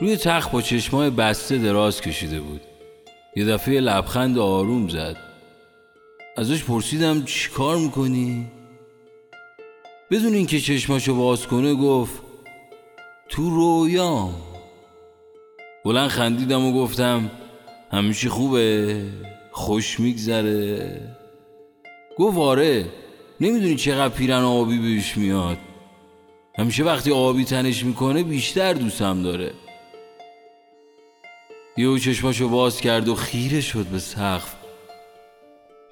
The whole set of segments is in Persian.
روی تخت با چشمای بسته دراز کشیده بود. یه دفعه لبخند آروم زد. ازش پرسیدم چی کار می‌کنی؟ بدون اینکه چشماشو باز کنه گفت تو رویام. بلند خندیدم و گفتم همیشه خوبه خوش میگذره. گفت آره نمی‌دونی چقدر پیرن آبی بهش میاد. همیشه وقتی آبی تنش می‌کنه بیشتر دوستم داره. یهو چشماشو باز کرد و خیره شد به سقف.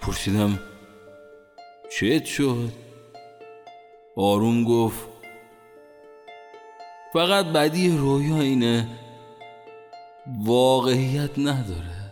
پرسیدم چت شد؟ آروم گفت فقط بدی رویا اینه واقعیت نداره.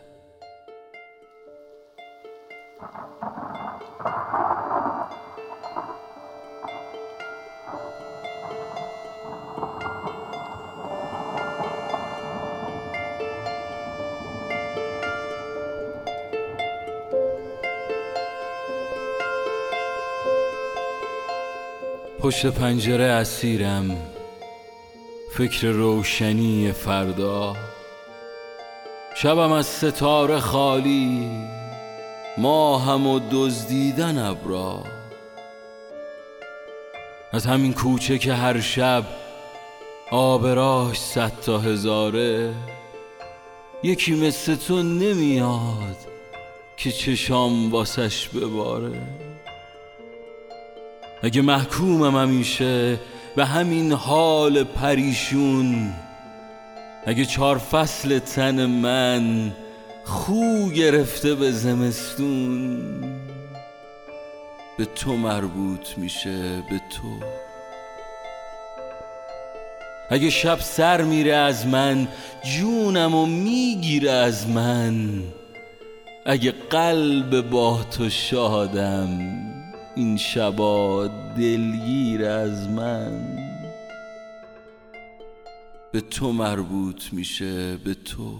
پشت پنجره اسیرم فکر روشنی فردا. شبم از ستاره خالی هم و دزدیدن ابرا. از همین کوچه که هر شب آبراش صد تا هزاره یکی مثل تو نمیاد که چشام واسش بباره. اگه محکومم همیشه به همین حال پریشون؟ اگه چهار فصل تن من خو گرفته به زمستون؟ به تو مربوط میشه به تو. اگه شب سر میره از من جونم و می‌گیره از من. اگه قلب با تو شادم این شبا دلگیر از من. به تو مربوط میشه به تو.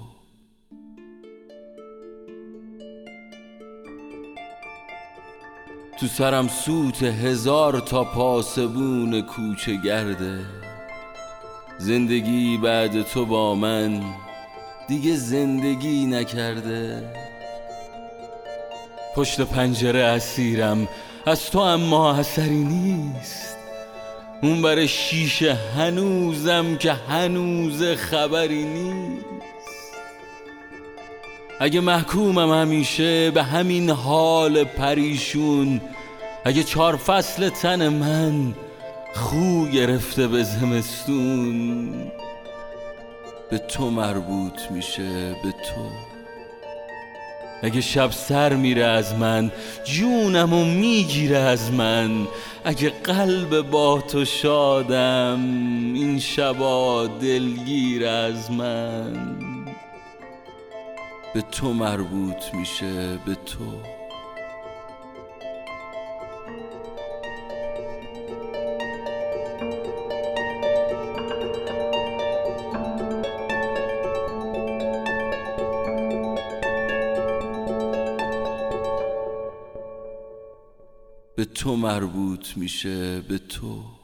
تو سرم سوت هزار تا پاسبون کوچه گرده. زندگی بعد تو با من دیگه زندگی نکرده. پشت پنجره اسیرم از تو اما اثری نیست. اون بر شیشه هنوزم که هنوز خبری نیست. اگه محکومم همیشه به همین حال پریشون اگه چهار فصل تن من خو گرفته به زمستون به تو مربوط میشه به تو. اگه شب سر میره از من جونم و می‌گیره از من. اگه قلب با تو شادم این شبا دلگیر از من. به تو مربوط میشه به تو. به تو مربوط میشه به تو.